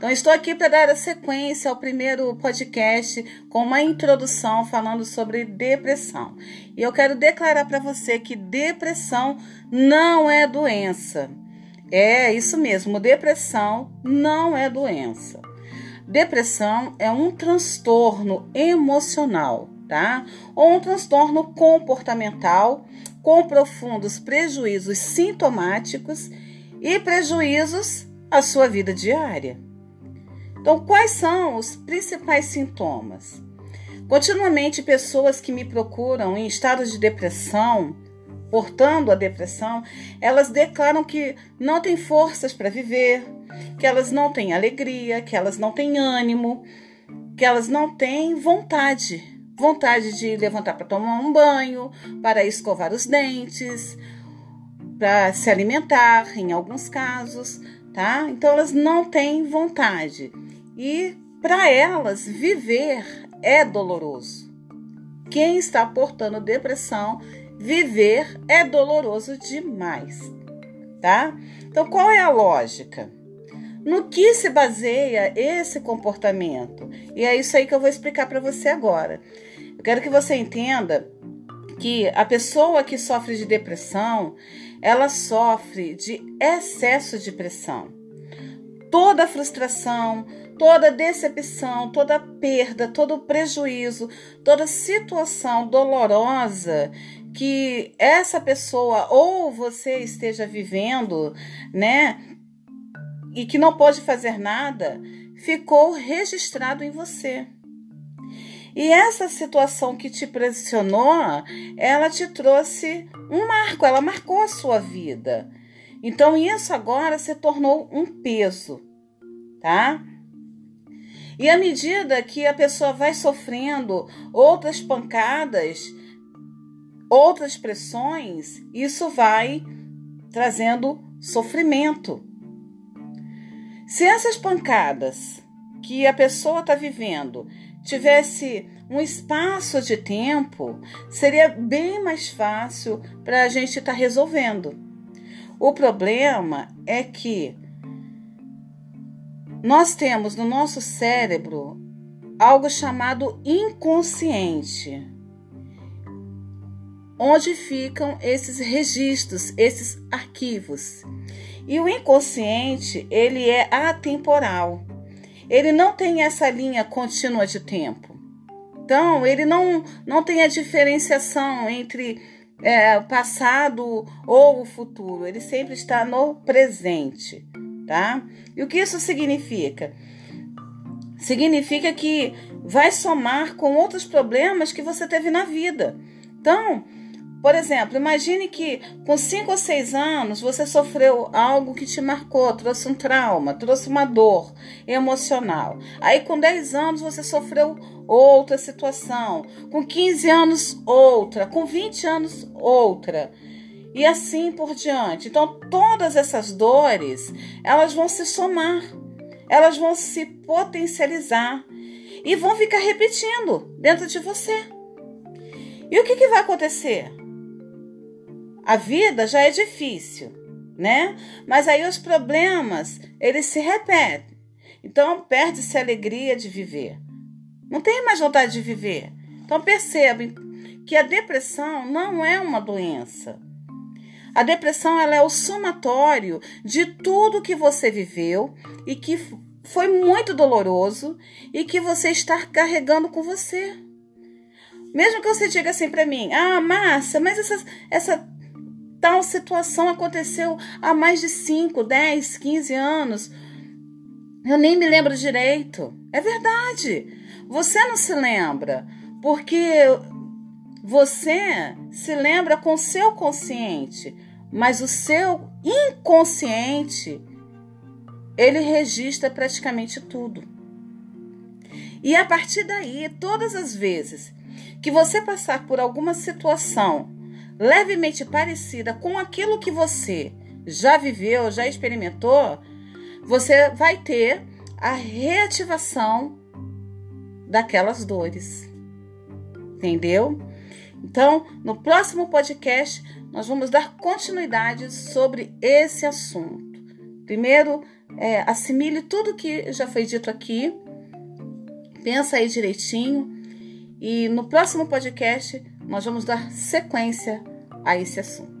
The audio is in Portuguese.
Então, estou aqui para dar a sequência ao primeiro podcast com uma introdução falando sobre depressão. E eu quero declarar para você que depressão não é doença. É isso mesmo, depressão não é doença. Depressão é um transtorno emocional, tá? Ou um transtorno comportamental com profundos prejuízos sintomáticos e prejuízos à sua vida diária. Então, quais são os principais sintomas? Continuamente, pessoas que me procuram em estado de depressão, portando a depressão, elas declaram que não têm forças para viver, que elas não têm alegria, que elas não têm ânimo, que elas não têm vontade. Vontade de levantar para tomar um banho, para escovar os dentes, para se alimentar, em alguns casos, tá? Então elas não têm vontade. E para elas, viver é doloroso. Quem está portando depressão, viver é doloroso demais, tá? Então, qual é a lógica? No que se baseia esse comportamento? E é isso aí que eu vou explicar para você agora. Eu quero que você entenda que a pessoa que sofre de depressão, ela sofre de excesso de pressão. Toda frustração, toda decepção, toda perda, todo prejuízo, toda situação dolorosa que essa pessoa ou você esteja vivendo, né, e que não pode fazer nada, ficou registrado em você. E essa situação que te pressionou, ela te trouxe um marco, ela marcou a sua vida. Então isso agora se tornou um peso, tá? E à medida que a pessoa vai sofrendo outras pancadas, outras pressões, isso vai trazendo sofrimento. Se essas pancadas que a pessoa está vivendo tivesse um espaço de tempo, seria bem mais fácil para a gente estar tá resolvendo. O problema é que nós temos no nosso cérebro algo chamado inconsciente, onde ficam esses registros, esses arquivos. E o inconsciente, ele é atemporal. Ele não tem essa linha contínua de tempo. Então, ele não, não tem a diferenciação entre é, o passado ou o futuro. Ele sempre está no presente tá? E o que isso significa? Significa que vai somar com outros problemas que você teve na vida. Então, por exemplo, imagine que com 5 ou 6 anos você sofreu algo que te marcou, trouxe um trauma, trouxe uma dor emocional. Aí com 10 anos você sofreu outra situação, com 15 anos outra, com 20 anos outra e assim por diante. Então, todas essas dores, elas vão se somar, elas vão se potencializar e vão ficar repetindo dentro de você. E o que, que vai acontecer? A vida já é difícil, né? Mas aí os problemas, eles se repetem. Então, perde-se a alegria de viver. Não tem mais vontade de viver. Então, percebam que a depressão não é uma doença a depressão ela é o somatório de tudo que você viveu e que foi muito doloroso e que você está carregando com você. Mesmo que você diga assim para mim: "Ah, Márcia, mas essa essa tal situação aconteceu há mais de 5, 10, 15 anos. Eu nem me lembro direito". É verdade. Você não se lembra, porque você se lembra com seu consciente, mas o seu inconsciente ele registra praticamente tudo. E a partir daí, todas as vezes que você passar por alguma situação levemente parecida com aquilo que você já viveu, já experimentou, você vai ter a reativação daquelas dores. Entendeu? Então, no próximo podcast, nós vamos dar continuidade sobre esse assunto. Primeiro, é, assimile tudo que já foi dito aqui, pensa aí direitinho e no próximo podcast nós vamos dar sequência a esse assunto.